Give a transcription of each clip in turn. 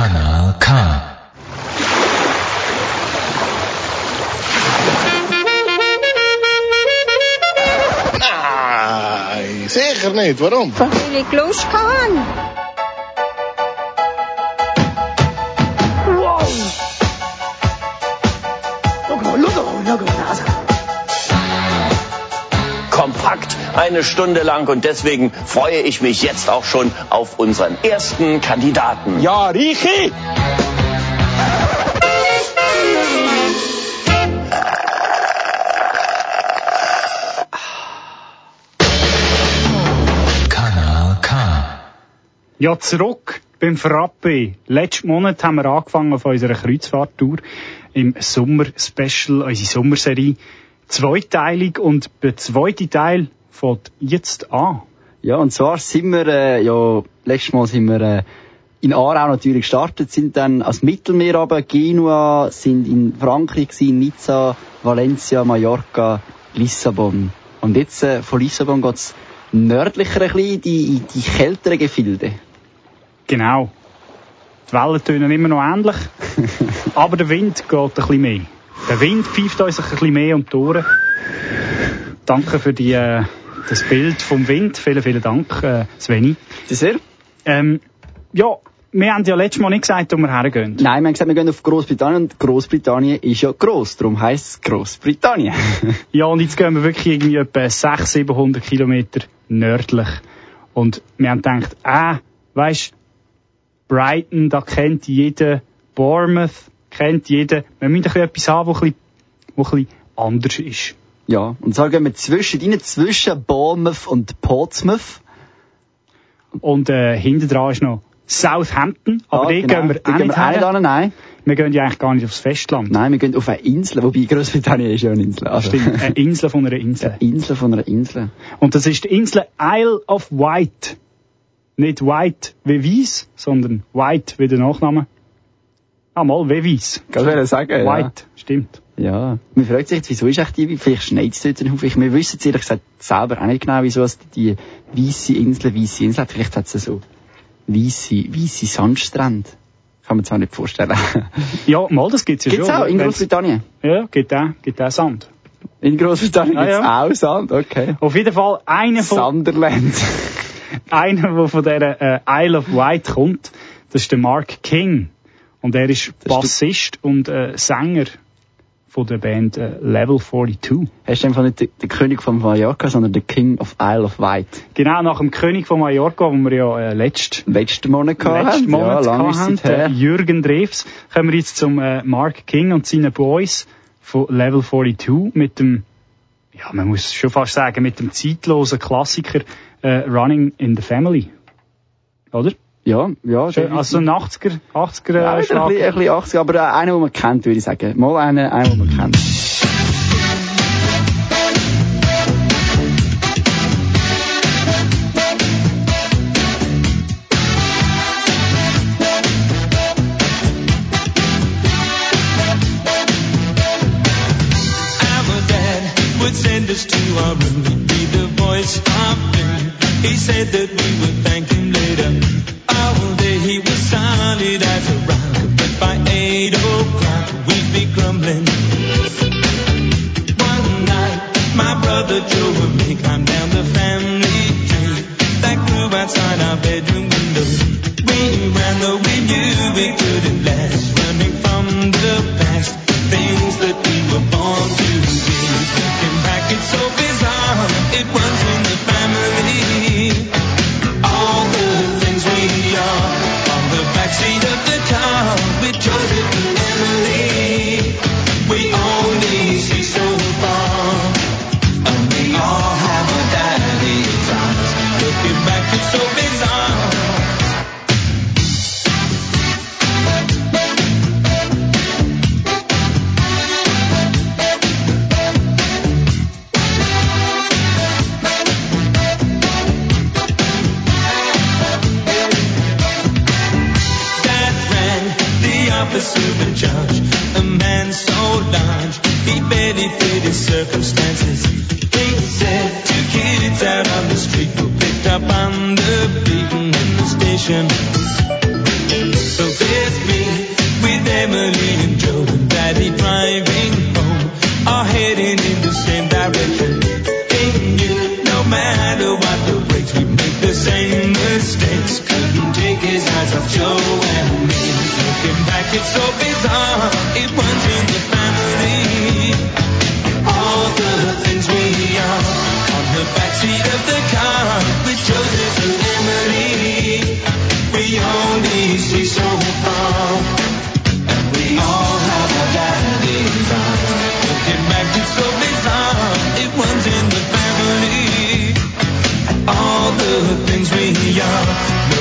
Kanal K. Nein, sicher nicht. Warum? Weil ich Lust eine Stunde lang und deswegen freue ich mich jetzt auch schon auf unseren ersten Kandidaten. Ja, K. Ja, zurück beim Frappe. Letzten Monat haben wir angefangen auf unserer Kreuzfahrttour im Sommer-Special, unsere Sommerserie. Zweiteilig und der zweite Teil fängt jetzt an. Ja, und zwar sind wir, äh, ja, letztes Mal sind wir äh, in Aarau natürlich gestartet, sind dann als Mittelmeer runter, Genua, sind in Frankreich gewesen, Nizza, Valencia, Mallorca, Lissabon. Und jetzt äh, von Lissabon geht's nördlicher ein bisschen, die, in die kälteren Gefilde. Genau. Die Wellen tönen immer noch ähnlich, aber der Wind geht ein bisschen mehr. Der Wind pfeift uns ein bisschen mehr um die Ohren. Danke für die, äh, das Bild vom Wind. Vielen, vielen Dank, äh, Sveni. Sehr? Ähm, ja, wir haben ja letztes Mal nicht gesagt, wo wir hergehen. Nein, wir haben gesagt, wir gehen auf Großbritannien und Großbritannien ist ja gross, darum heisst es Großbritannien. Ja, und jetzt gehen wir wirklich irgendwie etwa 600, 700 Kilometer nördlich. Und wir haben gedacht, ah, weisst, Brighton, da kennt jeder, Bournemouth kennt jeder. Wir müssen ein bisschen etwas haben, wo ein bisschen, wo ein bisschen anders ist. Ja, und so gehen wir zwischen, rein, zwischen Bournemouth und Portsmouth. Und äh, hinten dran ist noch Southampton, aber Ah, dort genau. gehen wir auch gehen nicht wir nicht hin, nein. Wir gehen ja eigentlich gar nicht aufs Festland. Nein, wir gehen auf eine Insel, wobei Großbritannien ist ja eine Insel. Also, Stimmt, eine Insel von einer Insel. Eine Insel von einer Insel. Und das ist die Insel Isle of Wight. Nicht White wie Weiss, sondern White wie der Nachname. Ah, mal wie Weiss. Kannst du sagen, White, stimmt. Ja. Man fragt sich jetzt, wieso ist echt die, vielleicht schneit es dort auf. Ich, wir wissen es ehrlich gesagt selber auch nicht genau, wieso es die weisse Insel, weisse Insel hat. Vielleicht hat es so weisse, weisse Sandstrände. Kann man zwar nicht vorstellen. Ja, mal, das gibt's ja Gibt's schon. auch in Großbritannien? Ja, gibt auch, gibt auch Sand. In Großbritannien Ah, gibt's ja. auch Sand, okay. Auf jeden Fall einer von, Sunderland. einer, der von dieser äh, Isle of Wight kommt, das ist der Mark King. Und er ist ist Bassist und äh, Sänger von der Band äh, Level 42. Hast du einfach nicht den, den König von Mallorca, sondern den King of Isle of Wight. Genau nach dem König von Mallorca, wo wir ja äh, letzt, Letzten Monat gehabt letzten haben. Monat ja, Zeit her. äh, Jürgen Drews, kommen wir jetzt zum äh, Mark King und seinen Boys von Level 42 mit dem, ja, man muss schon fast sagen, mit dem zeitlosen Klassiker äh, Running in the Family. Oder? Ja, ja. Schön, also ein 80er, 80er ja, äh, ein Schlag. bisschen, ein bisschen 80, aber äh, einer, den man kennt, würde ich sagen. Mal einer, einer, den man kennt. He said that we would thank him later.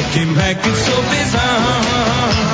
Looking back, it's so bizarre.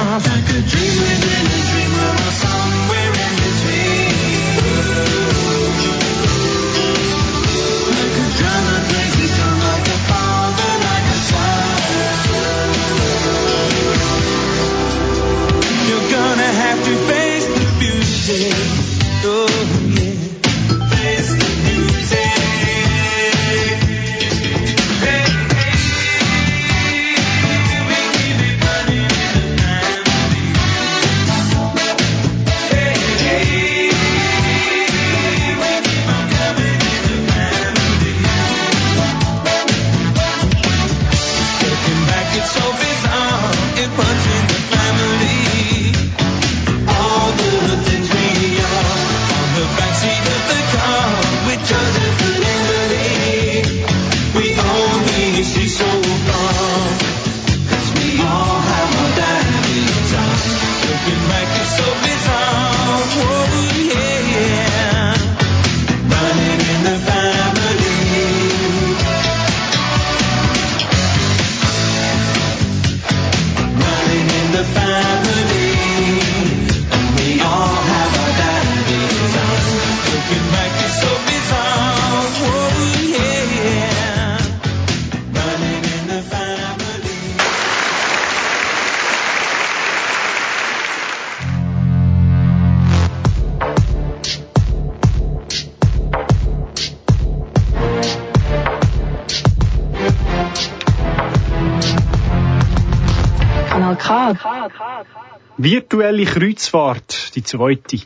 Kanal K. Virtuelle Kreuzfahrt, die zweite.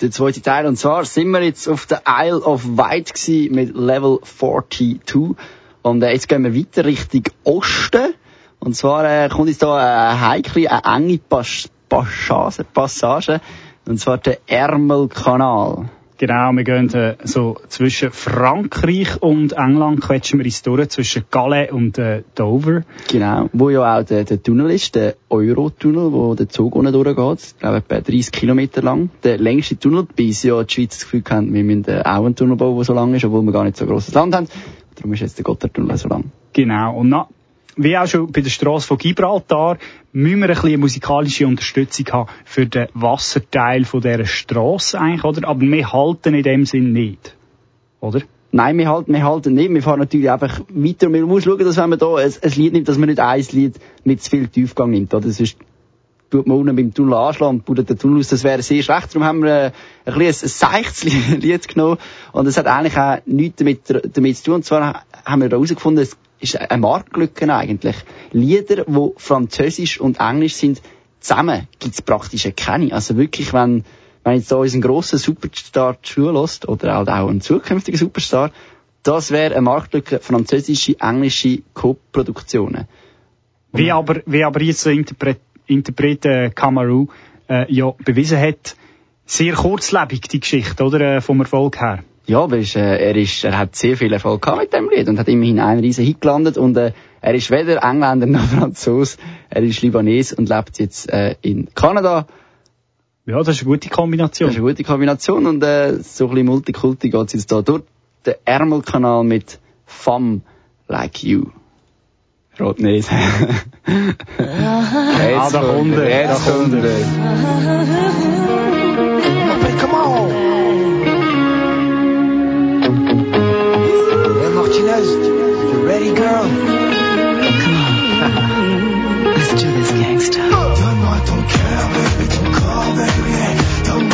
der zweite Teil. Und zwar sind wir jetzt auf der Isle of Wight gewesen mit Level 42. Und äh, jetzt gehen wir weiter Richtung Osten. Und zwar äh, kommt jetzt da eine heikle, eine enge Pas Passage, Passage. Und zwar der Ärmelkanal. Genau, wir gehen äh, so zwischen Frankreich und England quetschen wir uns durch, zwischen Calais und äh, Dover. Genau. Wo ja auch der, der Tunnel ist, der Eurotunnel, wo der Zug unten durchgeht. Ich glaube, etwa 30 Kilometer lang. Der längste Tunnel, bis ja die Schweiz das Gefühl haben, wir müssen äh, auch einen Tunnel bauen, der so lang ist, obwohl wir gar nicht so grosses Land haben. Darum ist jetzt der Gotthardtunnel so lang. Genau. Und na, wie auch schon bei der Straße von Gibraltar, müssen wir ein bisschen musikalische Unterstützung haben für den Wasserteil von dieser Straße eigentlich, oder? Aber wir halten in dem Sinn nicht. Oder? Nein, wir halten, wir halten nicht. Wir fahren natürlich einfach weiter. Und man muss schauen, dass wenn man da ein, ein Lied nimmt, dass man nicht ein Lied mit zu viel Tiefgang nimmt, oder? Sonst tut man unten beim Tunnel anschlagen und baut den Tunnel aus. Das wäre sehr schlecht. Darum haben wir äh, ein bisschen ein, ein seichtes Lied genommen. Und es hat eigentlich auch nichts damit, damit zu tun. Und zwar haben wir herausgefunden, es ist eine Marktlücke eigentlich. Lieder, die Französisch und Englisch sind, zusammen gibt's praktisch keine. Also wirklich, wenn, wenn jetzt da unseren grossen Superstar zulässt, oder halt auch ein zukünftiger Superstar, das wäre eine Marktlücke französische, englische Co-Produktionen. Wie aber, wie aber jetzt der Interpret, äh, Kamaru äh, ja bewiesen hat, sehr kurzlebig die Geschichte, oder? Äh, vom Erfolg her. Ja, ist, äh, er, ist, er hat sehr viel Erfolg gehabt mit dem Lied und hat immerhin einen riesen Hit gelandet und äh, er ist weder Engländer noch Franzos, er ist Libanes und lebt jetzt äh, in Kanada. Ja, das ist eine gute Kombination. Das ist eine gute Kombination und äh, so ein bisschen Multikulti geht jetzt da durch den Ärmelkanal mit Femme Like You. Rotnees. ah, da kommt er. Jetzt kommt er. Come on! Hey Martinez, You ready, girl? Come on. Let's do this, gangster. Don't, care, baby. Don't call, baby. Don't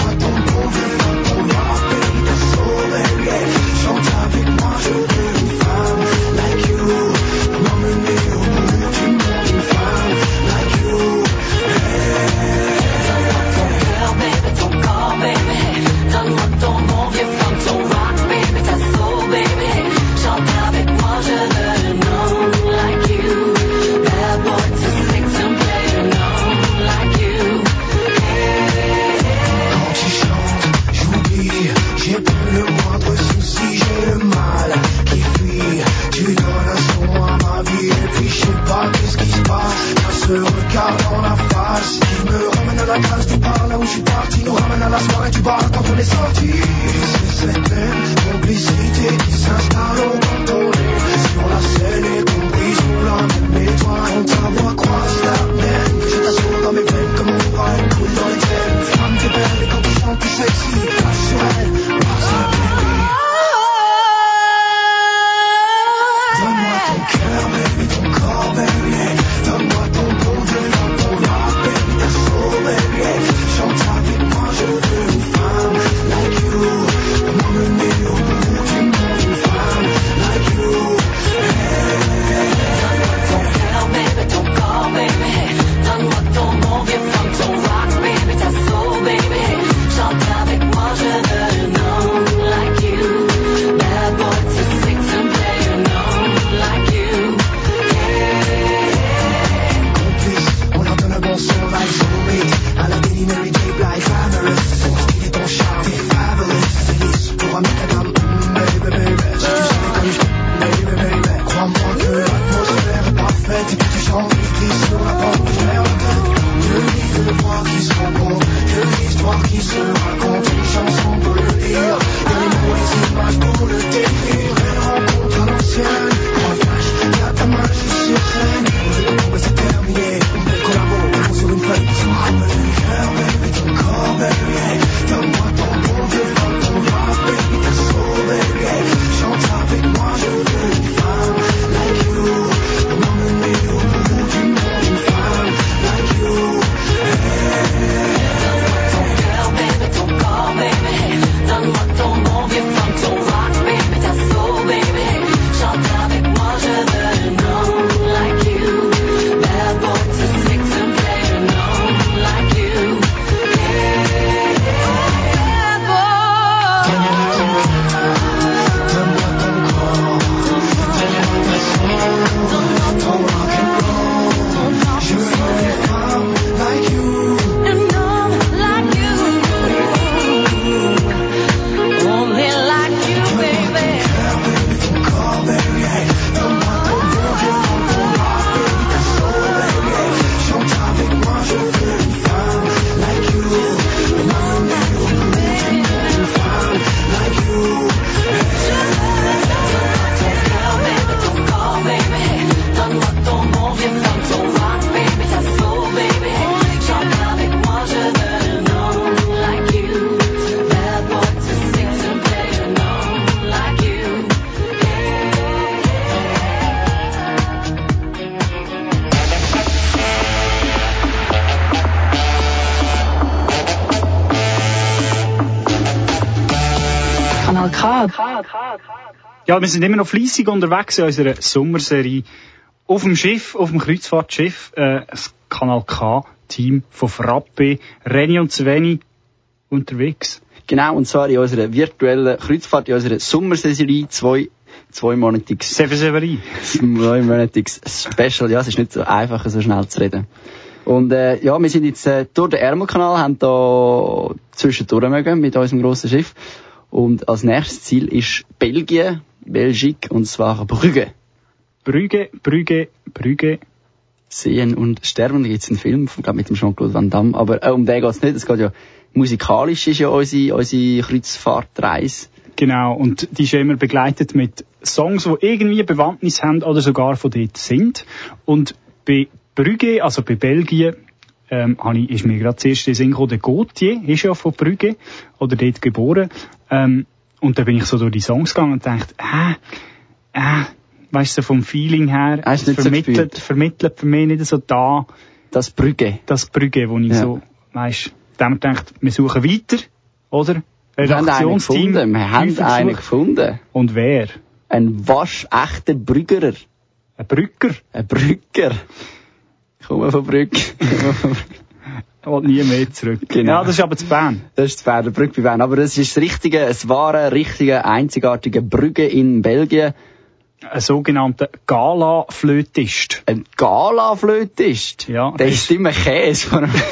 Qui me ramène à la case du bar là où je suis parti. Nous ramène à la soirée du bar quand on est sorti. C'est cette même complicité qui s'installe au cantonné Sur la scène et compris sous la même étoile Quand ta voix croise la mienne Je t'assure dans mes veines comme on voit une coule dans les veines. Femme t'es belle et quand tu chantes t'es sexy Passe sur elle, Ja, wir sind immer noch fleissig unterwegs in unserer Sommerserie. Auf dem Schiff, auf dem Kreuzfahrtschiff, äh, das Kanal K-Team von Frappe, Reni und Sveni unterwegs. Genau, und zwar in unserer virtuellen Kreuzfahrt, in unserer Sommersaison, zwei, zweimonatiges, Seven Severin. zweimonatiges Special. Ja, es ist nicht so einfach, so schnell zu reden. Und äh, ja, wir sind jetzt äh, durch den Ärmelkanal, haben da zwischendurch mögen mit unserem grossen Schiff. Und als nächstes Ziel ist Belgien, Belgik, und zwar Brügge. Brügge, Brügge, Brügge. Sehen und Sterben, da gibt's einen Film, glaube mit dem Jean-Claude Van Damme, aber äh, um den geht's nicht, es geht ja, musikalisch ist ja unsere, unsere Kreuzfahrtreise. Genau, und die ist ja immer begleitet mit Songs, die irgendwie Bewandtnis haben oder sogar von dort sind. Und bei Brügge, also bei Belgien, ähm, ich, ist mir gerade zuerst der Sinn gekommen, der Gautier ist ja von Brügge, oder dort geboren. Ähm, und da bin ich so durch die Songs gegangen und dachte, äh, äh, weißt du, vom Feeling her, du nicht so vermittelt, vermittelt für mich nicht so da, Das Brügge. das Brügge, wo ich Ja. so, weißt, haben wir gedacht, wir suchen weiter, oder? Wir haben einen Redaktionsteam, gefunden, wir haben einen gefunden. Und wer? Ein waschechter Brüggerer. Ein Brücker. Ein Brügger. Ich komme von Brügg. Will nie mehr zurück. Genau. Ja, das ist aber zu Bern. Das ist das Pferd der Brügge bei Bern. Aber das ist das richtige, es wahre, richtige, einzigartige Brügge in Belgien. Ein sogenannter Gala-Flötist. Ein Gala-Flötist. Ja, Der ist immer Käse von einem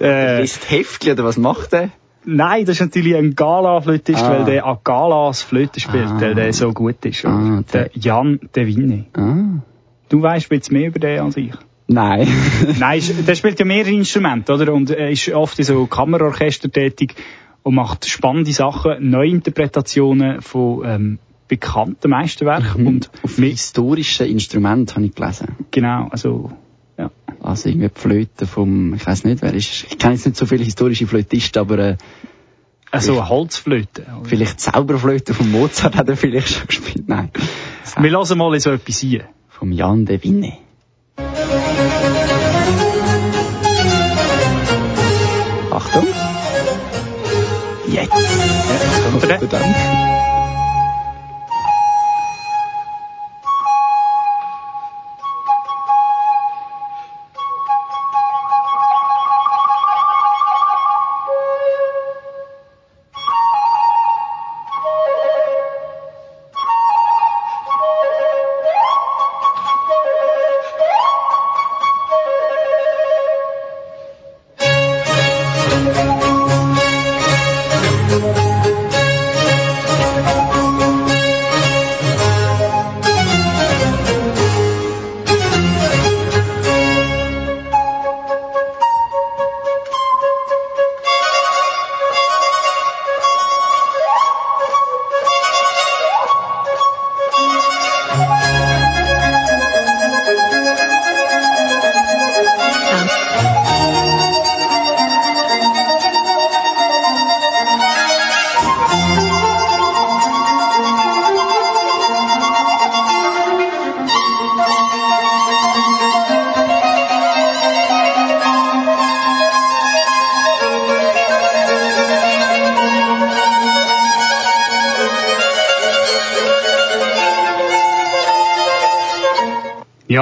Äh, Liest Heftli oder was macht der? nein, das ist natürlich ein Gala-Flötist, Ah. weil der an Galas Flöte spielt, Ah. weil der so gut ist. Ah, der Jan De Winne. Ah. Du weißt jetzt mehr über den als ich. Nein. Nein, der spielt ja mehrere Instrumente, oder? Und er ist oft in so Kammerorchester tätig und macht spannende Sachen, Neuinterpretationen von ähm, bekannten Meisterwerken. Und Auf historischen Instrumenten habe ich gelesen. genau, also ja. Also irgendwie die Flöte vom, ich weiß nicht, wer ist, ich kenne jetzt nicht so viele historische Flötisten, aber äh, Also eine Holzflöte. oder? vielleicht Zauberflöte von Mozart hat er vielleicht schon gespielt. Nein. Wir lassen mal in so etwas ein. Vom Jan de Vinne. Achtung. Jetzt. Kommt er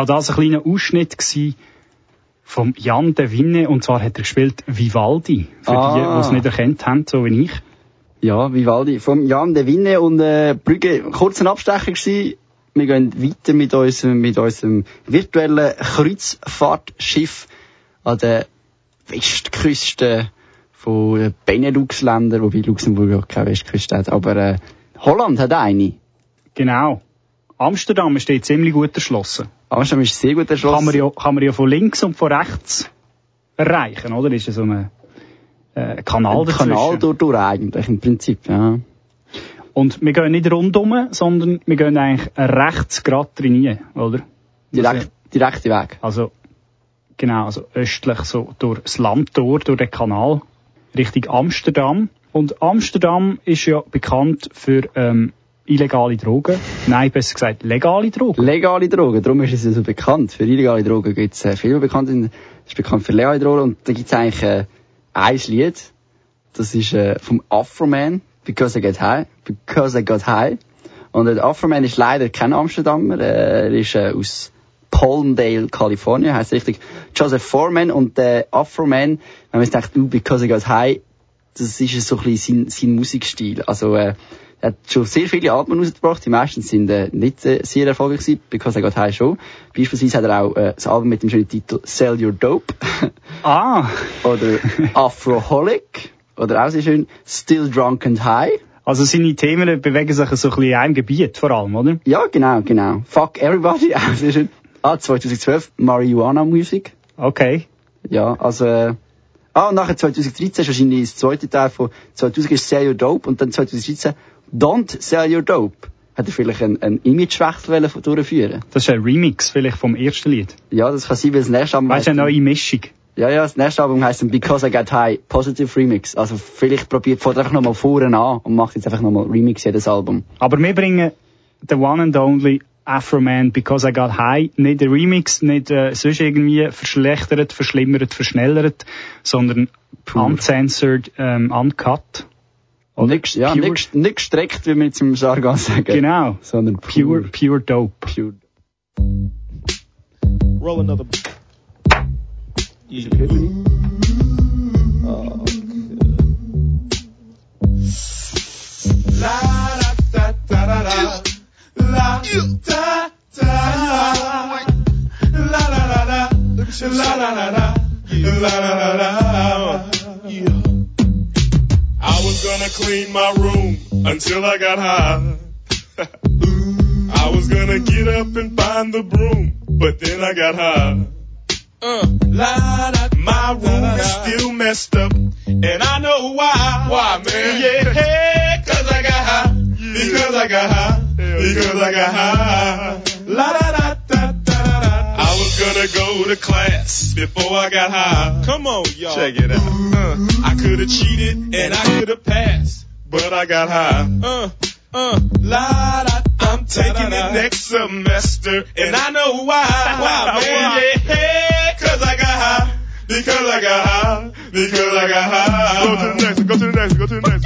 Ja, das ein kleiner Ausschnitt gewesen vom Jan de Vinne. Und zwar hat er gespielt Vivaldi. Für die, die Ah. es nicht erkannt haben, so wie ich. Ja, Vivaldi. Vom Jan de Vinne und äh, Brügge, kurz ein Abstecher gewesen. Wir gehen weiter mit unserem, mit unserem virtuellen Kreuzfahrtschiff an der Westküste von den Benelux-Ländern, wobei Luxemburg ja keine Westküste hat, aber äh, Holland hat eine. Genau. Amsterdam steht ziemlich gut erschlossen. Amsterdam ist sehr gut erschlossen. Kann man, ja, kann man ja von links und von rechts erreichen, oder? Ist ja so ein äh, Kanal Ein dazwischen. Kanal durch, durch eigentlich, im Prinzip, ja. Und wir gehen nicht rundum, sondern wir gehen eigentlich rechts gerade rein, oder? Direkt, direkte Weg. Also, genau, also östlich so durch das Landtor, durch den Kanal, Richtung Amsterdam. Und Amsterdam ist ja bekannt für ähm, illegale Drogen. Nein, besser gesagt, legale Drogen. Legale Drogen, darum ist es ja so bekannt. Für illegale Drogen gibt es äh, viele bekannt. Es ist bekannt für legale Drogen und da gibt es eigentlich äh, ein Lied. Das ist äh, vom Afroman, Because I Get High. Because I Got High. Und der Afroman ist leider kein Amsterdamer. Äh, er ist äh, aus Palmdale, Kalifornien. Heißt richtig Joseph Foreman. Und der Afroman, wenn man jetzt denkt, uh, Because I Got High, das ist so ein bisschen sein, sein Musikstil. Also, äh, er hat schon sehr viele Alben rausgebracht, die meisten sind äh, nicht äh, sehr erfolgreich gewesen, Because I Got High schon. Beispielsweise hat er auch äh, das Album mit dem schönen Titel Sell Your Dope Ah, oder Afroholic oder auch sehr schön Still Drunk and High. also seine Themen bewegen sich so ein bisschen in einem Gebiet vor allem, oder? Ja, genau, genau. Fuck Everybody, auch sehr schön. Ah, 2012 Marijuana Music. Okay. Ja, also, äh, ah, und nachher 2013 ist wahrscheinlich das zweite Teil von 2000 ist Sell Your Dope und dann 2013 Don't Sell Your Dope. Hat er vielleicht einen, einen Imagewechsel durchführen Das ist ein Remix vielleicht vom ersten Lied. Ja, das kann sein, weil das nächste Album Weißt du, eine neue Mischung. Ja, ja, das nächste Album heisst dann Because I Got High, Positive Remix. Also vielleicht probiert, fährt einfach nochmal vorne an und macht jetzt einfach nochmal Remix jedes Album. Aber wir bringen the one and only Afro Man Because I Got High, nicht der Remix, nicht äh, sonst irgendwie verschlechtert, verschlimmert, verschnellert, sondern Pur. uncensored, ähm, uncut. Und nicht, ja, pure- nicht, nicht gestreckt, wie wir jetzt im Jargon sagen. Genau. Sondern Pure, pure. pure dope. pure. Roll another. Yeah. Oh, La da da da da da. La da da. La la la la. La la la la. La la la la. Yeah. I was gonna clean my room until I got high. I was gonna get up and find the broom but then I got high. Uh, la, da, my room is still messed up, and I know why. Why, man? Yeah, cause I got high. Because I got high. Because I got high. La da da da da da. da. I was gonna go to class before I got high. Come on, y'all. Check it out. Could have cheated and I could have passed, but I got high. Uh, uh, la da. I'm taking it next semester, and I know why. Why, man? Yeah, cause I got high. Because I got high. Because I got high. Go to the next. Go to the next. Go to the next.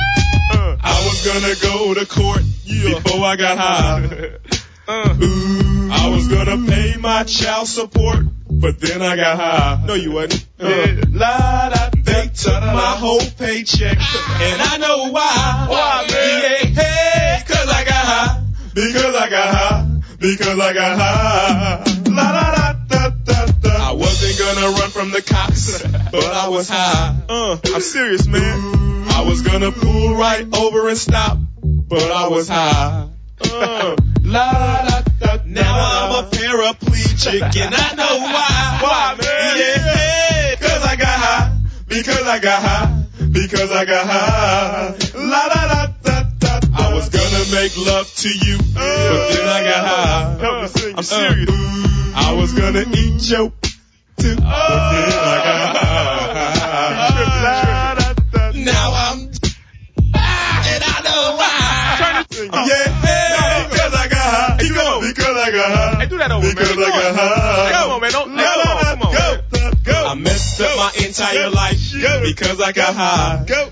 Uh, I was gonna go to court before I got high. Uh, Ooh, I was gonna pay my child support, but then I got high. No, you wasn't. Uh, la, da, took my whole paycheck, and I know why. Why, man? Yeah, hey, cause I got high. Because I got high. Because I got high. La da da da da da. I wasn't gonna run from the cops, but I was high. Uh, I'm serious, man. I was gonna pull right over and stop, but I was high. Uh, la da da. Now I'm a paraplegic, and I know why. Why, man? Yeah, cause I got. Because I got high. Because I got high. La da da da da. I was gonna make love to you, uh, but then I got high. Help me sing. I'm uh, serious. I was gonna eat your too, but uh, then I got high. Now I'm and I know why. Yeah, because I got high. Because I got high. Hey, do that over, because I got high. Come on, man. Don't, Up my entire life because I got high. Go.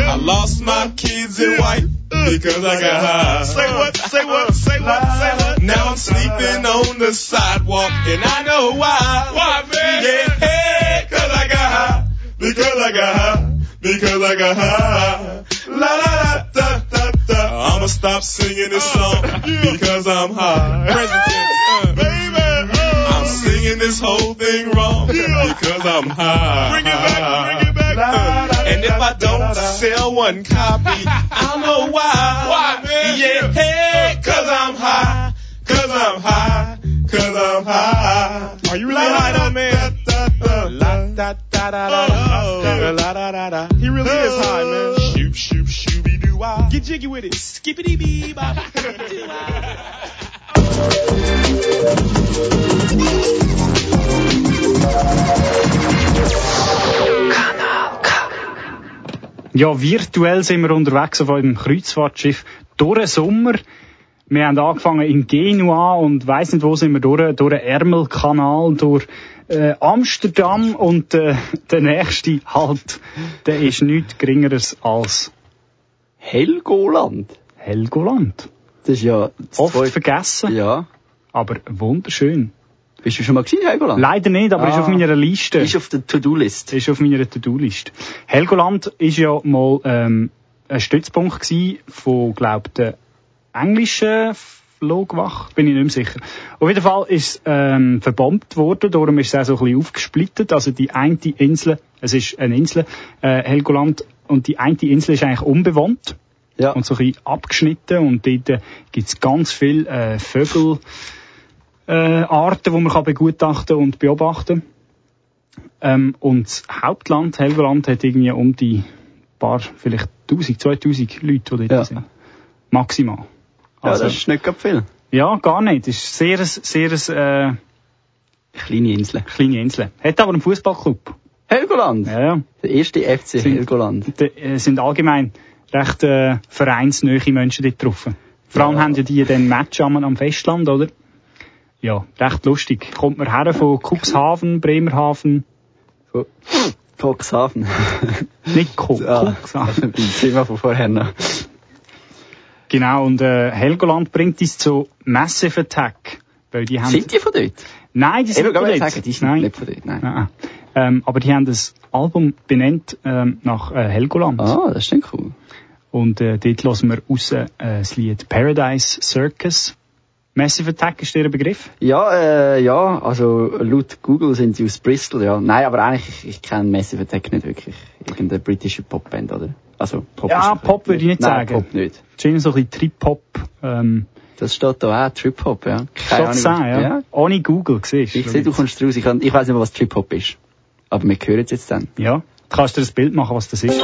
I lost my kids and wife because I got high. Say what? Say what? Say what? Say what? Now I'm sleeping on the sidewalk and I know why. Why, man? Yeah, cause I got high. Because I got high. Because I got high. La la da da da da. I'ma stop singing this uh, song because I'm high. Present uh. Singing this whole thing wrong because I'm high. Bring it back. Bring it back. And if I don't sell one copy, I know why. Why, man? Yeah, hey, cause I'm high. Cause I'm high. Cause I'm high. Are you really high though, man? La da da da da da oh, oh. la da da da. He really is high, man. Oh. Shoop shoop shooby doo wah. Get jiggy with it. Skippity bee bop. Ja, virtuell sind wir unterwegs auf einem Kreuzfahrtschiff durch den Sommer. Wir haben angefangen in Genua und weiss nicht, wo sind wir durch, durch den Ärmelkanal, durch äh, Amsterdam und äh, der nächste Halt, der ist nichts Geringeres als Helgoland. Helgoland. Das ist ja das Oft zweite- vergessen, Ja. aber wunderschön. Bist du schon mal gesehen, Helgoland? Leider nicht, aber ist Ah. auf meiner Liste. Ist auf der To-Do-List. ist auf meiner To-Do-Liste. Helgoland ist ja mal ähm, ein Stützpunkt gewesen von, glaub, der englischen Flugwache, bin ich nicht mehr sicher. Auf jeden Fall ist ähm, verbombt worden, darum ist es auch so ein bisschen aufgesplittet. Also die eine Insel, es ist eine Insel, äh, Helgoland, und die eine Insel ist eigentlich unbewohnt Ja. und so ein bisschen abgeschnitten und dort äh, gibt's ganz viele äh, Vögel, äh, Arten, die man kann begutachten und beobachten ähm, und das Hauptland, Helgoland, hat irgendwie um die paar, vielleicht 1000, 2000 Leute, die dort Ja. sind. Maximal. Ja, Also, das ist nicht gerade viel. ja, gar nicht. Das ist sehr, sehr, äh, Kleine Insel. kleine Insel. Hat aber einen Fußballclub. Helgoland. Ja, ja. Der erste FC Helgoland. Da, äh, sind allgemein recht äh, vereinsnähe Menschen dort drauf. Vor allem Ja. haben ja die dann Match am, am Festland, oder? Ja, recht lustig. Kommt man her von Cuxhaven, Bremerhaven, Von Cuxhaven. nicht Co Ah, Cuxhaven. beim Thema von vorher noch. Genau, und äh, Helgoland bringt uns zu Massive Attack. Weil die haben... Sind die von dort? Nein, die Ich sind gerade von dort. sagen, die sind Nein. nicht von dort. Nein. Nein. Ähm, aber die haben das Album benannt ähm, nach äh, Helgoland. Ah, das ist dann cool. Und äh, dort hören wir raus äh, das Lied Paradise Circus. Massive Attack ist der Begriff? Ja, äh, ja, also laut Google sind sie aus Bristol, ja. Nein, aber eigentlich, ich, ich kenne Massive Attack nicht wirklich. Irgendeine britische Popband, oder? Also Pop Ja, Pop würde ich nicht Nein, sagen. Pop nicht. Schön so ein bisschen Trip-Hop, ähm, Das steht da auch, Trip-Hop, ja. Keine Kann sein, ja. ja. Ohne Google, siehst Ich sehe, du kommst raus. Ich, kann- ich weiss nicht, was Trip-Hop ist. Aber wir hören es jetzt dann. Ja. Du kannst dir ein Bild machen, was das ist.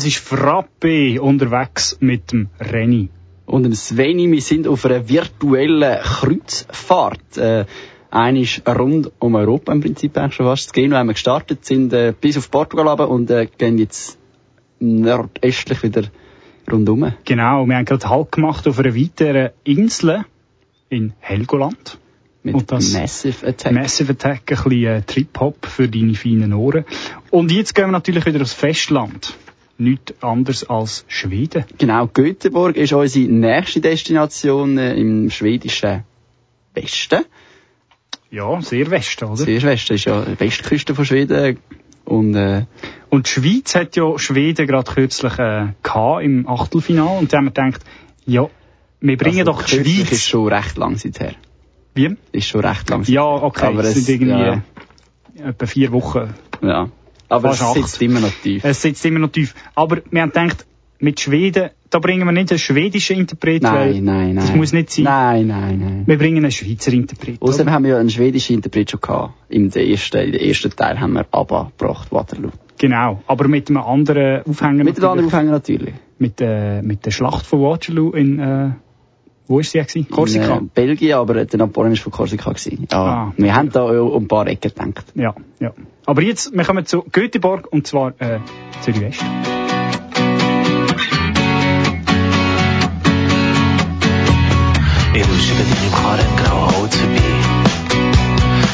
Du hörst Frappe unterwegs mit dem Renny. Und dem Sveni, wir sind auf einer virtuellen Kreuzfahrt. Äh, eine ist rund um Europa im Prinzip eigentlich schon fast. Das Geno haben wir gestartet, sind äh, bis auf Portugal runter und äh, gehen jetzt nordöstlich wieder rundum. Genau, wir haben gerade Halt gemacht auf einer weiteren Insel in Helgoland. Mit Und das- Massive Attack. Massive Attack, ein bisschen äh, Trip-Hop für deine feinen Ohren. Und jetzt gehen wir natürlich wieder aufs Festland. Nichts anderes als Schweden. Genau, Göteborg ist unsere nächste Destination äh, im schwedischen Westen. Ja, sehr Westen, oder? Sehr Westen ist ja die Westküste von Schweden. Und äh, Und die Schweiz hat ja Schweden gerade kürzlich äh, gehabt im Achtelfinale. Und da haben wir gedacht, ja, wir bringen also doch die Schweiz. ist schon recht lang seither. Wie? Ist schon recht lang Ja, okay, Aber es es- sind irgendwie ja. etwa vier Wochen. Ja. Aber es sitzt immer noch tief. Es sitzt immer noch tief. Aber wir haben gedacht, mit Schweden, da bringen wir nicht einen schwedischen Interpret, weil Nein, nein, nein. das muss nicht sein. Nein, nein, nein. Wir bringen einen Schweizer Interpret. Außerdem haben wir ja einen schwedischen Interpret schon gehabt. Im ersten, in der ersten Teil haben wir ABBA gebracht, Waterloo. Genau, aber mit einem anderen Aufhänger. Mit dem anderen Aufhänger natürlich. Mit, äh, mit der Schlacht von Waterloo in, äh, wo ist sie gewesen? Korsika. In, äh, Belgien, aber der Napoleon war von Korsika. Gewesen. Ja, Ah. wir haben da auch um ein paar Ecken gedacht. Ja, ja. Aber jetzt, wir kommen zu Göteborg und zwar äh, Zürich West. Ich rusche bei Karren im grauen Holz vorbei.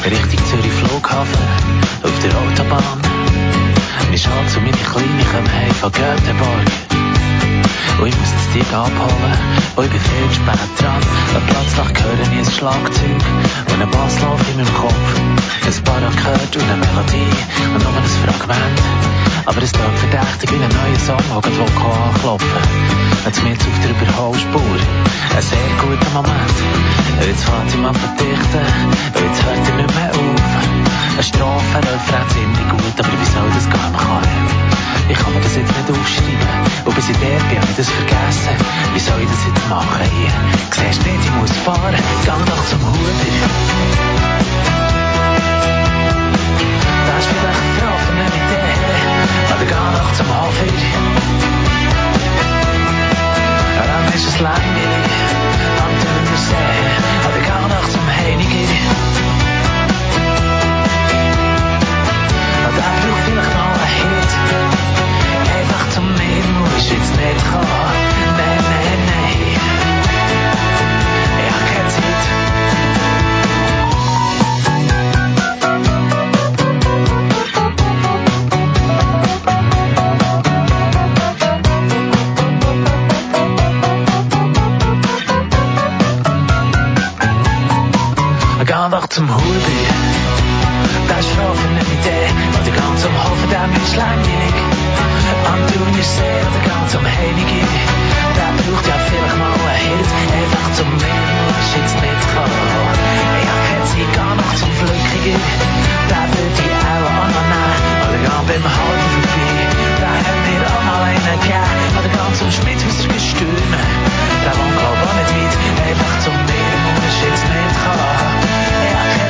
Richtung Zürich Flughafen, auf der Autobahn. Mein Schatz und meine Kleine kommen heim von Göteborg. Und ich das Ding abholen, und ich bin viel spät dran. Und plötzlich höre ich ein Schlagzeug und ein Basslauf in meinem Kopf. Ein Barock gehört und eine Melodie und nur ein Fragment. Aber es klingt verdächtig wie ein neuer Song, der gerade anklopfen Jetzt mir auf der Überholspur. Ein sehr guter Moment. Jetzt fährt ihm an verdichten, jetzt hört er nicht mehr auf. Eine Strophe, Refrain ziemlich gut, aber wie soll das gehen? Man kann ich kann mir das jetzt nicht aufschreiben. Und bis ich dort bin, habe ich das vergessen. Wie soll ich das jetzt machen hier? Siehst nicht, ich muss fahren. Gang doch zum Huber. Das ist vielleicht für eine Idee. Aber geh doch zum Hofer. Ja, dann ist es langweilig. Am Thunersee. Aber geh doch zum Heiniger. Zum Huber. Das ist für eine Idee. Oder geh zum Hof, der ist langweilig. Am Thunersee oder geh zum Heiniger. Der braucht ja vielleicht mal einen Hit. Einfach zum jetzt nicht kommen. Ich hab keine Zeit, geh noch zum Flückiger. Der würde ich auch auch noch nehmen. Oder geh beim Halten vorbei. Da hat mir auch mal einen gegeben. Oder geh zum Schmidhauser Gestürme. Der wohnt glaub auch nicht weit. Einfach zum Meer musst jetzt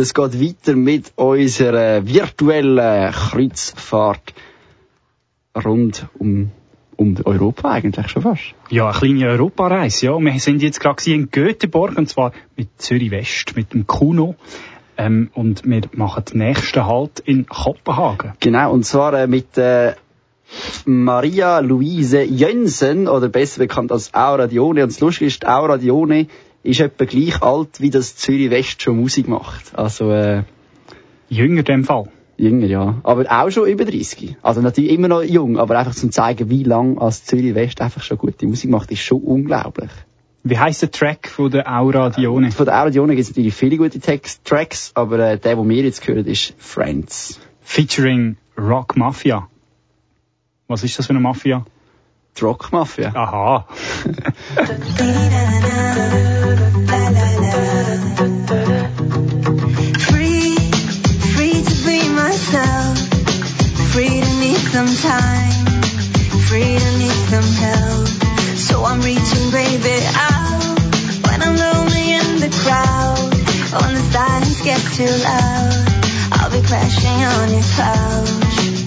es geht weiter mit unserer virtuellen Kreuzfahrt rund um, um Europa eigentlich schon fast. Ja, eine kleine Europareise, ja. Wir sind jetzt gerade in Göteborg, und zwar mit Zürich West, mit dem Kuno. Ähm, und wir machen den nächsten Halt in Kopenhagen. Genau, und zwar äh, mit äh, Maria Luise Jönsen, oder besser bekannt als Aura Dione. Und das Lustige ist, Aura Dione ist etwa gleich alt, wie das Zürich West schon Musik macht. Also, äh, Jünger in dem Fall. Jünger, ja. Aber auch schon über 30. Also natürlich immer noch jung, aber einfach zum zeigen, wie lang als Zürich West einfach schon gute Musik macht, ist schon unglaublich. Wie heisst der Track von der Aura Dione? Von der Aura Dione gibt es natürlich viele gute Text Tracks, aber äh, der, den wir jetzt hören, ist Friends. Featuring Rock Mafia. Was ist das für eine Mafia? Die Rock Mafia. Aha. Free, free to be myself. Free to need some time. Free to need some help. So I'm reaching, baby, out. When I'm lonely in the crowd. When the silence gets too loud. I'll be crashing on your couch.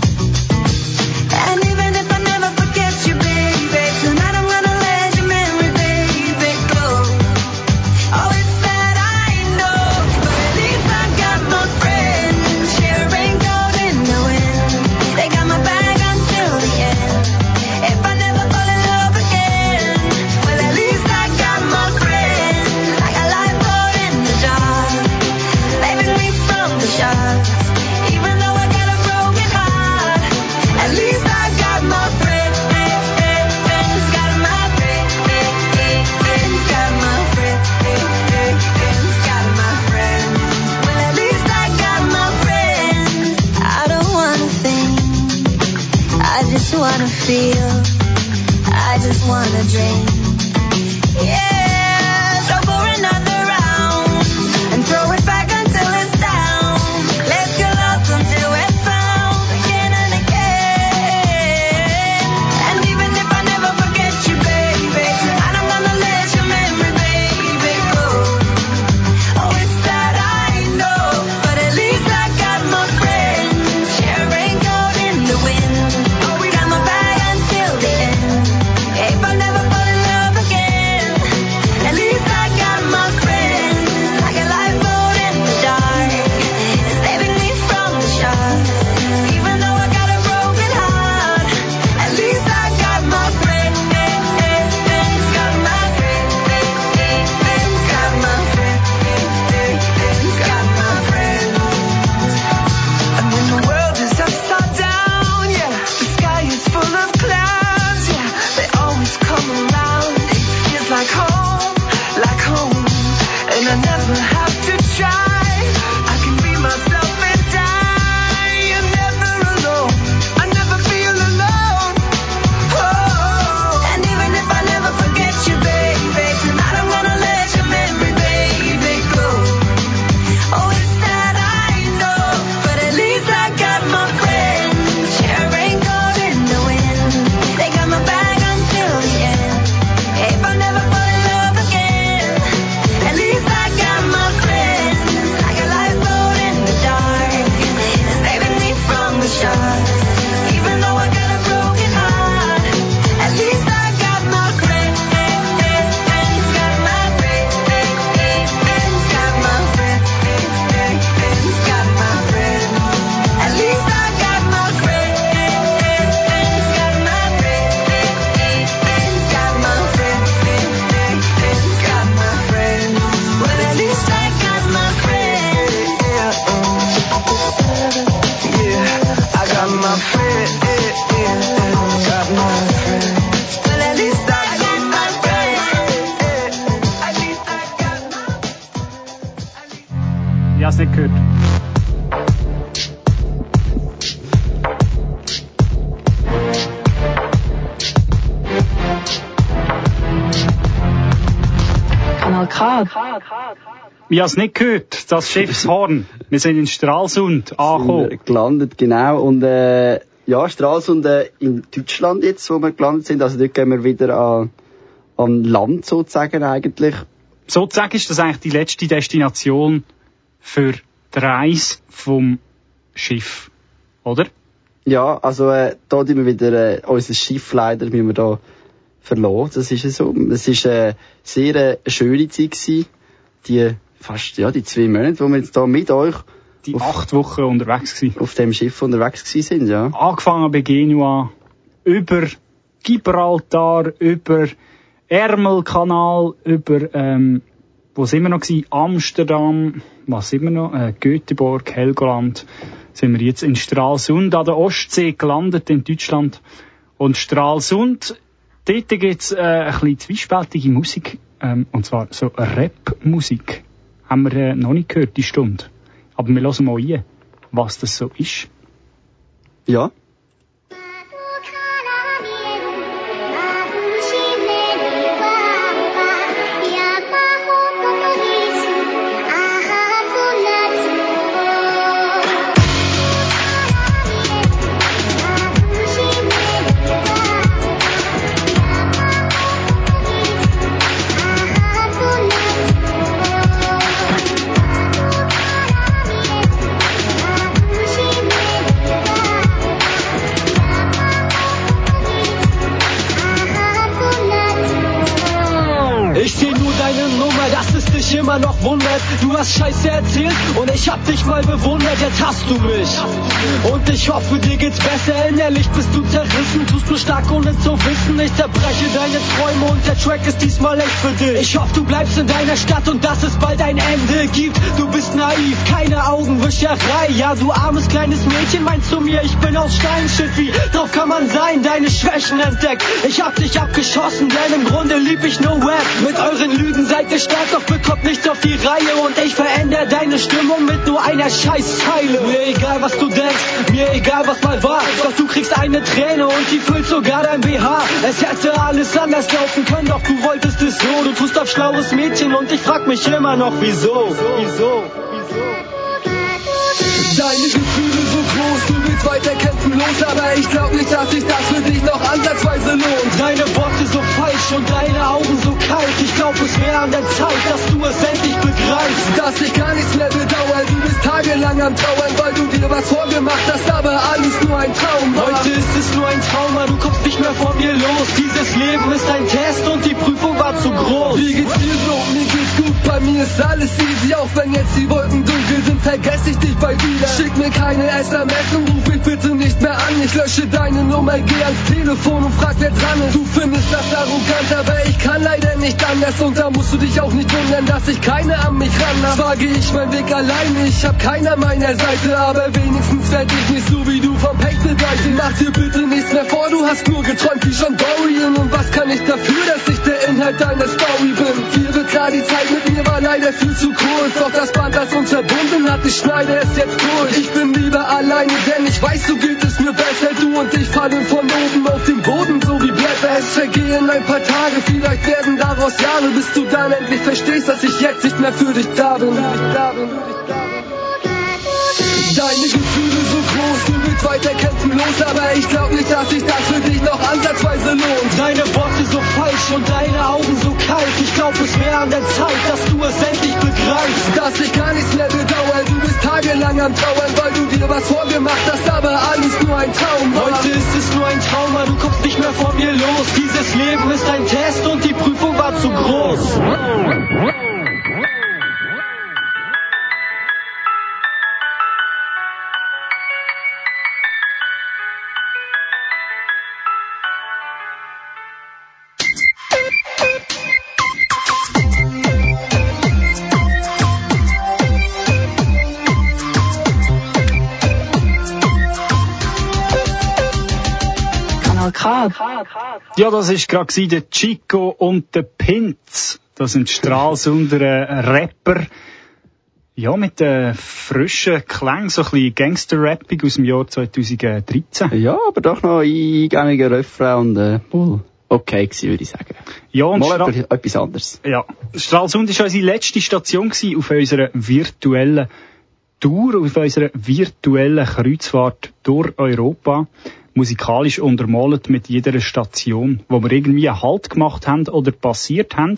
Wanna feel. I just wanna drink. Ich hab's nicht gehört. Das Schiffshorn. Wir sind in Stralsund Sind wir angekommen. gelandet, genau. Und äh, ja, Stralsund äh, in Deutschland jetzt, wo wir gelandet sind. Also dort gehen wir wieder an, an Land sozusagen eigentlich. Sozusagen ist das eigentlich die letzte Destination für die Reise vom Schiff. Oder? Ja, also äh, da tun wir wieder äh, unser Schiff leider müssen wir da verloren. Das ist ja so. Es ist äh, sehr äh, eine schöne Zeit gewesen. Die fast ja die zwei Monate, wo wir jetzt da mit euch Die acht Wochen unterwegs gewesen. auf dem Schiff unterwegs gewesen sind, ja. Angefangen bei Genua, über Gibraltar, über Ärmelkanal, über ähm, wo sind wir noch gewesen? Amsterdam, was sind wir noch? Äh, Göteborg, Helgoland. Sind wir jetzt in Stralsund an der Ostsee gelandet in Deutschland. Und Stralsund, dort gibt's äh, ein bisschen zwiespältige Musik. Ähm, und zwar so Rap-Musik. Haben wir äh, noch nicht gehört, die Stunde. Aber wir hören mal ein, was das so ist. Ja. Hast Scheiße erzählt und ich hab dich mal bewundert, jetzt hast du mich. Und ich hoffe, dir geht's besser. Innerlich bist du zerrissen, tust du stark ohne zu wissen. Ich zerbreche deine Träume und der Track ist diesmal echt für dich. Ich hoffe, du bleibst in deiner Stadt und dass es bald ein Ende gibt. Du bist naiv, keine Augenwischerei. Ja, du armes kleines Mädchen meinst zu mir, ich bin aus Stein, wie drauf kann man sein, deine Schwächen entdeckt. Ich hab dich abgeschossen, denn im Grunde lieb ich nur Rap. Mit euren Lügen seid ihr stark, doch bekommt nichts auf die Reihe. Und ich verändere deine Stimmung mit nur einer Scheißzeile. Mir egal, was du denkst, mir egal, was mal war. Doch du kriegst eine Träne und die füllt sogar dein BH. Es hätte alles anders laufen können, doch du wolltest es so. Du tust auf schlaues Mädchen und ich frag mich immer noch, wieso? Wieso? Deine Gefühle groß, du willst weiter kämpfen los, aber ich glaub nicht, dass sich das für dich noch ansatzweise lohnt. Deine Worte so falsch und deine Augen so kalt. Ich glaub, es wäre an der Zeit, dass du es endlich begreifst. Dass ich gar nichts mehr bedauere, du bist tagelang am Trauern, weil du dir was vorgemacht hast, aber alles nur ein Traum war. Heute ist es nur ein Trauma, du kommst nicht mehr von mir los. Dieses Leben ist ein Test und die Prüfung war zu groß. Wie geht's dir so? Mir geht's gut, bei mir ist alles easy, auch wenn jetzt die Wolken dunkel sind, vergesse ich dich bald wieder. Schick mir keine SMS und ruf mich bitte nicht mehr an. Ich lösche deine Nummer, geh ans Telefon und frag, wer dran ist. Du findest das arrogant, aber ich kann leider nicht anders. Und da musst du dich auch nicht wundern, dass ich keine an mich ran Zwar geh ich meinen Weg alleine, ich hab keiner meiner Seite, aber wenigstens werd ich nicht so wie du vom Pech begleitet. Mach dir bitte nichts mehr vor, du hast nur geträumt wie John Dorian. Und was kann ich dafür, dass ich der Inhalt deiner Story bin? Dir wird klar, die Zeit mit mir war leider viel zu kurz. Doch das Band, das uns verbunden hat, ich schneide es jetzt durch. Ich bin lieber alleine, denn ich weiß, so geht es mir besser. Du und ich fallen von oben auf den Boden, so wie Blätter. Es vergehen ein paar Tage, vielleicht werden daraus Jahre, bis du dann endlich verstehst, dass ich jetzt nicht mehr für dich da bin. Deine Gefühle so groß, du willst weiter kämpfen los, aber ich glaub nicht, dass sich das für dich noch ansatzweise lohnt. Deine Worte so falsch und deine Augen so kalt. Ich glaub, es wäre an der Zeit, dass du es endlich begreifst. Dass ich gar nichts mehr bedauere, du bist tagelang am Trauern, weil du dir was vorgemacht hast, aber alles nur ein Traum war. Heute ist es nur ein Trauma, du kommst nicht mehr von mir los. Dieses Leben ist ein Test und die Prüfung war zu groß. Kanal K. Ja, das ist gerade der Chico und der Pinz. Das sind Stralsunder äh, Rapper. Ja, mit äh, frischen Klang, so ein bisschen Gangster-Rapping aus dem Jahr 2013. Ja, aber doch noch eingängiger Refrain und äh, wohl okay gewesen, würde ich sagen. Ja, und Mal Stra etwas, etwas anderes. ja, Stralsund war unsere letzte Station gewesen auf unserer virtuellen Tour, auf unserer virtuellen Kreuzfahrt durch Europa. Musikalisch untermalt mit jeder Station, wo wir irgendwie einen Halt gemacht haben oder passiert haben.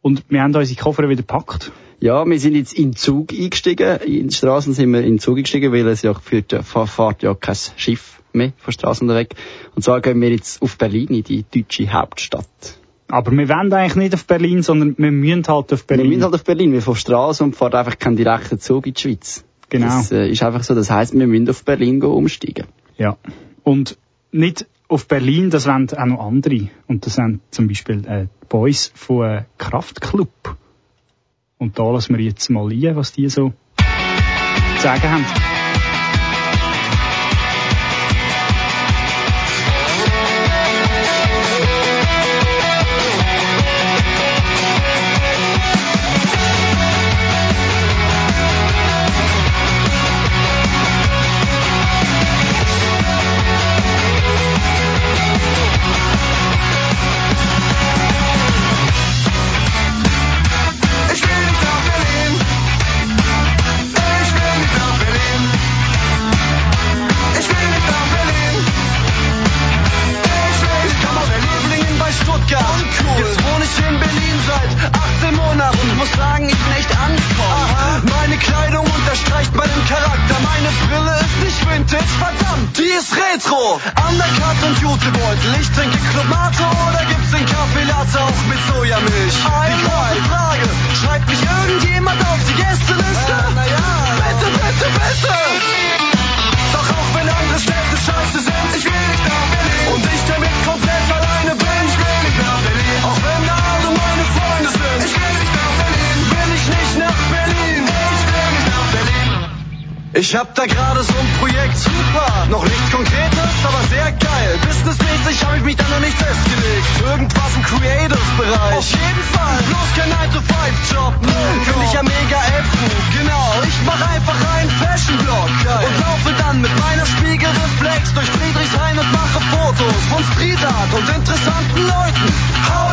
Und wir haben unsere Koffer wieder gepackt. Ja, wir sind jetzt in Zug eingestiegen. In den Straßen sind wir in Zug eingestiegen, weil es ja führt, ja- fa- fährt ja kein Schiff mehr von Straßen weg. Und zwar gehen wir jetzt auf Berlin, in die deutsche Hauptstadt. Aber wir wollen eigentlich nicht auf Berlin, sondern wir müssen halt auf Berlin. Wir müssen halt auf Berlin, wir von Straßen und fährt einfach keinen direkten Zug in die Schweiz. Genau. Das äh, ist einfach so, das heisst, wir müssen auf Berlin umsteigen. Ja. Und nicht auf Berlin, das wollen auch noch andere. Und das sind zum Beispiel äh, die Boys von äh, Kraftklub. Und da lassen wir jetzt mal ein, was die so zu sagen haben. Verdammt, die ist Retro. Undercut und Jutebeutel. Ich trinke Club Mate oder gibt's den Kaffee Latte auch mit Sojamilch? Die große Frage, schreibt mich irgendjemand auf die Gästeliste? Bitte, bitte, bitte! Doch auch wenn andere Städte scheiße sind, ich will Ich hab da gerade so ein Projekt, super. Noch nichts Konkretes, aber sehr geil. Businessmäßig hab ich mich da noch nicht festgelegt. Irgendwas im Creative-Bereich. Auf jeden Fall. Bloß kein 9-to-5-Job. Finde ich ja mega ätzend. Genau, ich mach einfach einen Fashion-Blog. Und laufe dann mit meiner Spiegelreflex durch Friedrichshain und mache Fotos von Street Art und interessanten Leuten. Hauptsache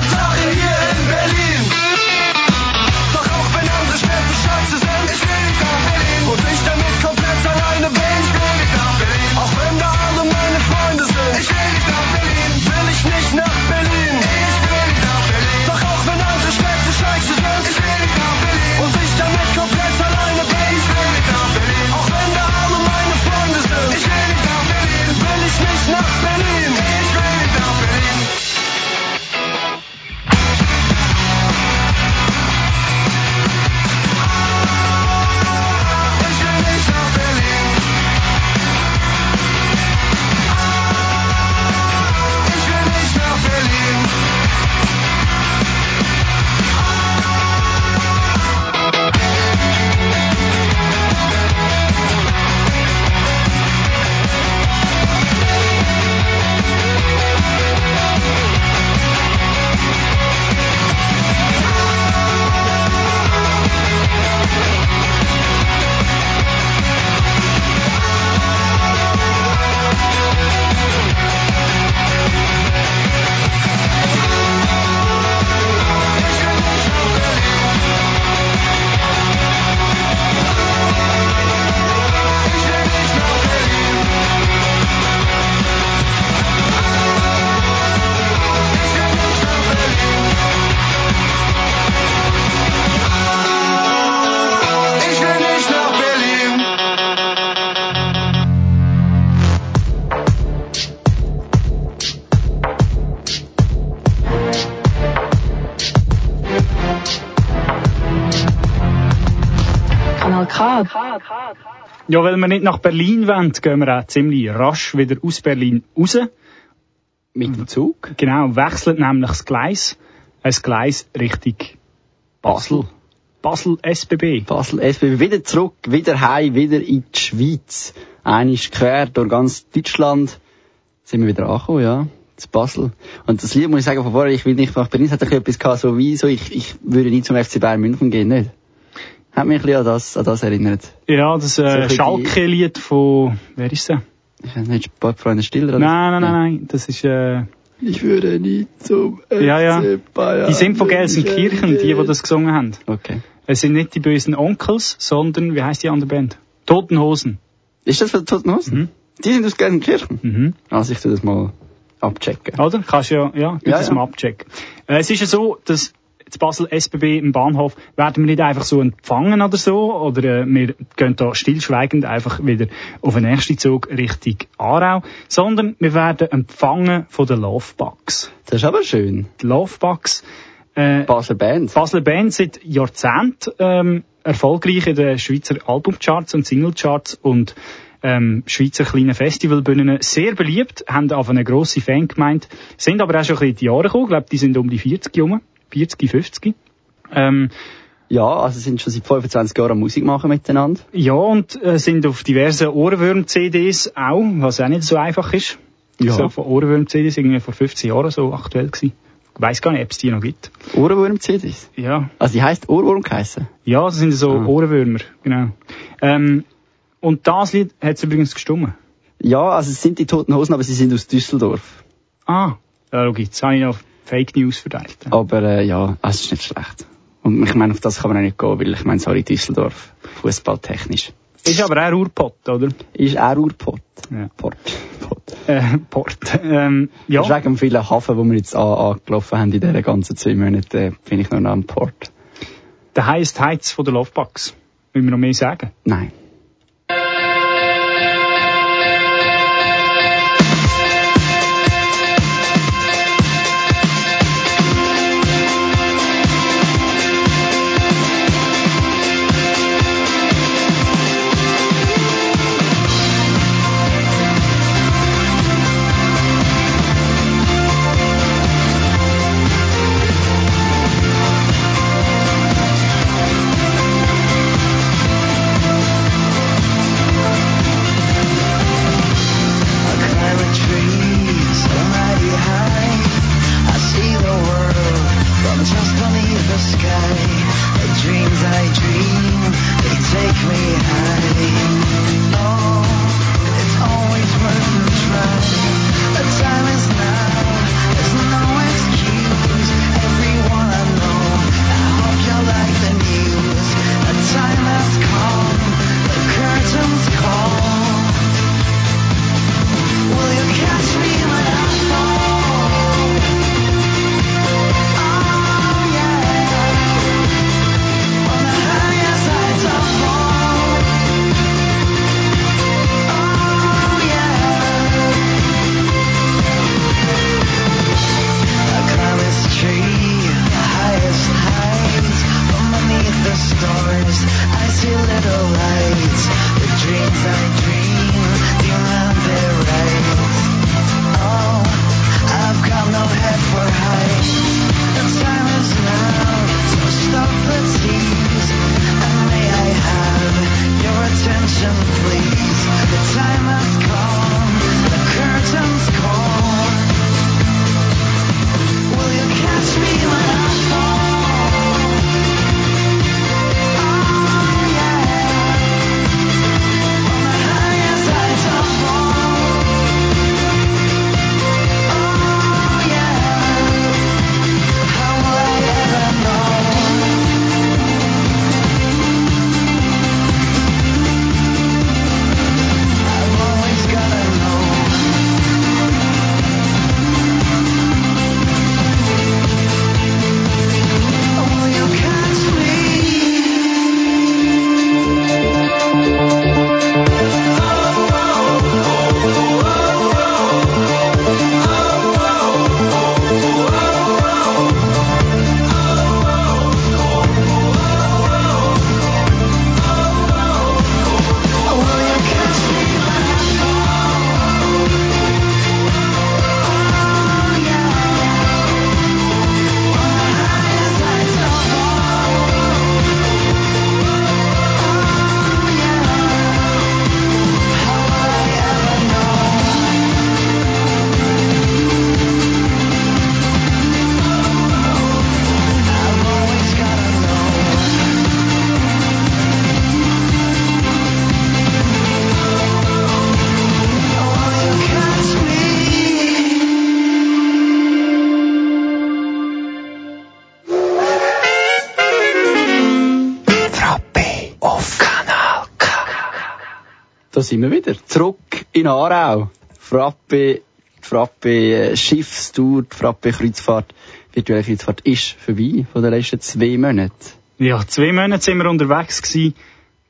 Ja, weil wir nicht nach Berlin wollen, gehen wir auch ziemlich rasch wieder aus Berlin raus. Mit dem Zug? Genau, wechselt nämlich das Gleis. Ein Gleis Richtung Basel. Basel SBB. Basel SBB wieder zurück, wieder heim, wieder in die Schweiz. Einisch quer durch ganz Deutschland. Sind wir wieder angekommen, ja. Zu Basel. Und das Lied muss ich sagen von vorher, ich will nicht nach Berlin, es hat bisschen etwas gehabt, so wie so, ich, ich würde nie zum FC Bayern München gehen, nicht? Hat mich ein bisschen an das, an das erinnert. Ja, das äh, Schalke-Lied von, wer ist der? Ich weiß nicht, Freunde Stiller oder Nein, nein, nein, nein, das ist, äh, Ich würde nie zum ja, ja. FC Bayern Die sind von Gelsenkirchen, die, die das gesungen haben. Okay. Es sind nicht die bösen Onkels, sondern, wie heißt die andere Band? Toten Hosen. Ist das von den Toten Hosen? Mhm. Die sind aus Gelsenkirchen? Mhm. Also ich tu das mal abchecken. Oder? Kannst ja, ja, Ja, das ja. mal abchecken. Äh, es ist ja so, dass das Basel SBB im Bahnhof werden wir nicht einfach so empfangen oder so, oder äh, wir gehen da stillschweigend einfach wieder auf den nächsten Zug Richtung Aarau, sondern wir werden empfangen von den Lovebugs. Das ist aber schön. Die Lovebugs, äh, Basler Band. Basler Band seit Jahrzehnten ähm, erfolgreich in den Schweizer Albumcharts und Singlecharts und ähm, Schweizer kleinen Festivalbühnen sehr beliebt, haben auf eine grosse Fangemeinde, sind aber auch schon ein bisschen in die Jahre gekommen, ich glaube, die sind um die 40 rum, 40, 50. Ähm, Ja, also sind schon seit 25 Jahren Musik machen miteinander. Ja, und äh, sind auf diversen Ohrwürm-CDs auch, was auch nicht so einfach ist. Ja. So von Ohrwürm-CDs irgendwie vor 15 Jahren so aktuell gewesen. Ich weiss gar nicht, ob es die noch gibt. Ohrwurm-CDs? Ja. Also die heisst Ohrwurm geheissen? Ja, das sind so Ah. Ohrenwürmer, genau. Ähm, und das Lied hat es übrigens gestummen. Ja, also es sind die Toten Hosen, aber sie sind aus Düsseldorf. Ah, ja, schau, jetzt habe ich noch Fake News verteilt. Aber äh, ja, es ist nicht schlecht. Und ich meine, auf das kann man auch nicht gehen, weil ich meine, sorry, Düsseldorf, fußballtechnisch. Ist aber auch Urpott, oder? Ist auch Urpott. Ja. Port. Äh, Port. Ähm, ja. Das ist wegen vielen Hafen, wo wir jetzt an, angelaufen haben in diesen ganzen zwei Monaten, äh, bin ich noch nah am Port. Der heisst Heiz von der Lovebox. Wollen wir noch mehr sagen? Nein. the sky, the dreams I dream, they take me sind wir wieder. Zurück in Aarau. Frappe, Frappe äh, Schiffstour, die Frappe Kreuzfahrt, virtuelle Kreuzfahrt ist vorbei von den letzten zwei Monaten. Ja, zwei Monate sind wir unterwegs gewesen,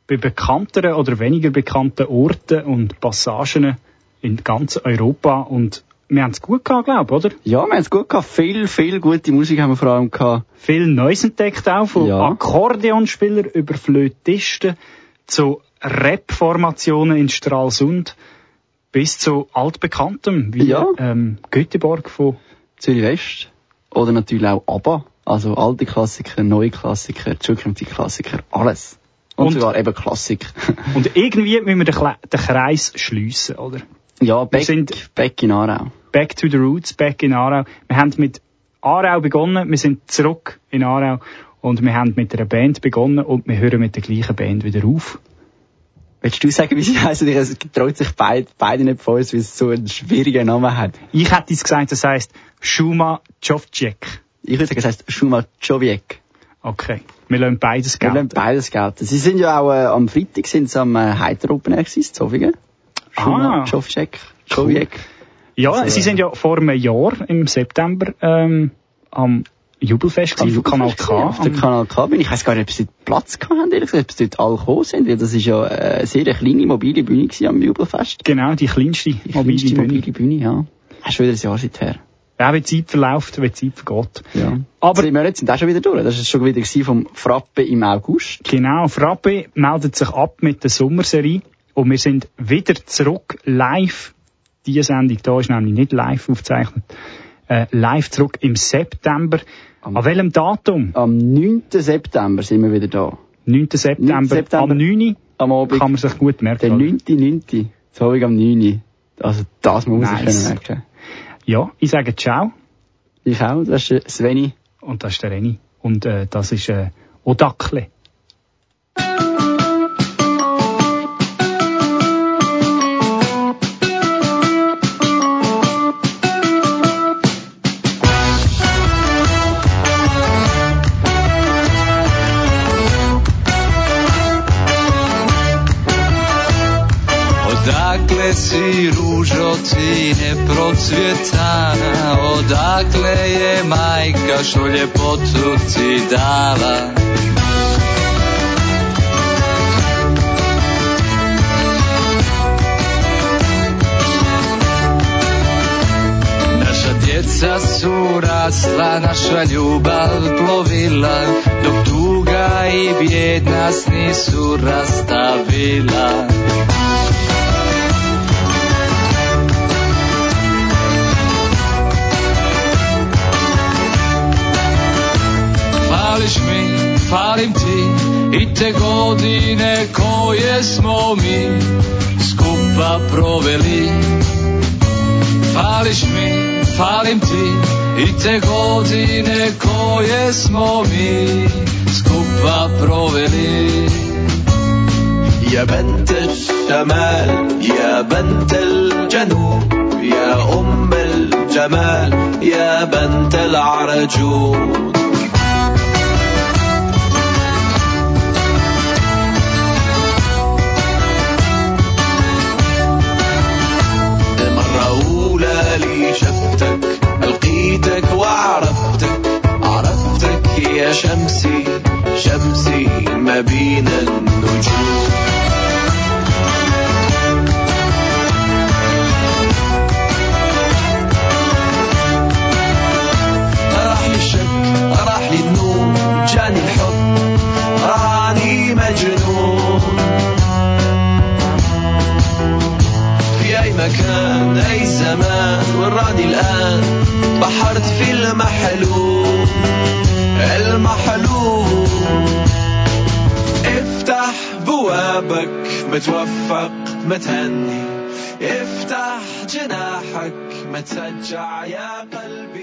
bei bekannteren oder weniger bekannten Orten und Passagen in ganz Europa und wir haben es gut gehabt, glaube ich, oder? Ja, wir haben es gut gehabt. Viel, viel gute Musik haben wir vor allem gehabt. Viel Neues entdeckt auch, von Ja. Akkordeonspieler über Flötisten zu Rap-Formationen in Stralsund bis zu altbekanntem wie Ja. ähm, Göteborg von Zürich West. Oder natürlich auch ABBA Also alte Klassiker, neue Klassiker, zukünftige Klassiker, alles. Und, Und- sogar eben Klassik. Und irgendwie müssen wir den, Kle- den Kreis schliessen, oder? ja, back, sind- back in Aarau. Back to the Roots, back in Aarau. Wir haben mit Aarau begonnen, wir sind zurück in Aarau und wir haben mit einer Band begonnen und wir hören mit der gleichen Band wieder auf. Willst du sagen, wie sie heißen? Es traut sich beide, beide nicht vor uns, weil es so einen schwierigen Namen hat. Ich hätte jetzt gesagt, das heisst Shuma Jovcek. Ich würde sagen, es heisst Schuma Joviek. Okay. Wir lassen beides Wir lassen gelten. beides gelten. Sie sind ja auch äh, am Freitag sind sie am äh, Heiter Open Air gewesen, in Zofingen. Schuma Ah. Joviek. Joviek. Ja, Also, sie sind ja vor einem Jahr im September ähm, am Jubelfest gewesen, von Kanal K. Auf der am- Kanal K bin ich. Ich weiss gar nicht, ob sie Platz gehabt haben, ehrlich gesagt, ob sie dort alle gekommen sind, weil das ist ja äh, eine sehr kleine mobile Bühne gewesen am Jubelfest. Genau, die kleinste Die mobile kleinste Bühne. mobile Bühne, ja. Das ist wieder ein Jahr seither. Ja, wie die Zeit verläuft, wie die Zeit vergeht. Ja. Aber Drei Monate sind auch schon wieder durch. Das ist schon wieder vom Frappe im August. Genau, Frappe meldet sich ab mit der Sommerserie und wir sind wieder zurück live. Die Sendung hier ist nämlich nicht live aufgezeichnet. Äh, live zurück im September. Am- An welchem Datum? Am 9. September sind wir wieder da. 9. September. 9. September. Am 9. Am Abend. kann man sich gut merken. Der oder? 9.9. So wie am 9. Also, das muss man Nice. sich merken. Ja, ich sage Ciao Ich auch, das ist äh, Sveni. und das ist der Reni. Und äh, das ist äh, Odakle. Si rúžo ti neprocvietaná, odakle je majka, čo lepotu ti dala. Naša djeca su rasla, naša ljubav plovila, dok tuga i bijed nas nisu rastavila. Fališ mi, falim ti i te godine koje smo mi skupa proveli. Fališ mi, falim ti i te godine koje smo mi skupa proveli. يا بنت الشمال يا بنت الجنوب يا أم الجمال يا بنت العرجون أولى لي شفتك لقيتك وعرفتك. عرفتك يا شمسي شمسي ما بين النجوم. راح لي راح لي جاني الحب راني مجنون. مكان أي زمان وراني الآن. بحرت في المحلول المحلول. افتح بوابك متوفق متهني. افتح جناحك متسجع يا قلبي.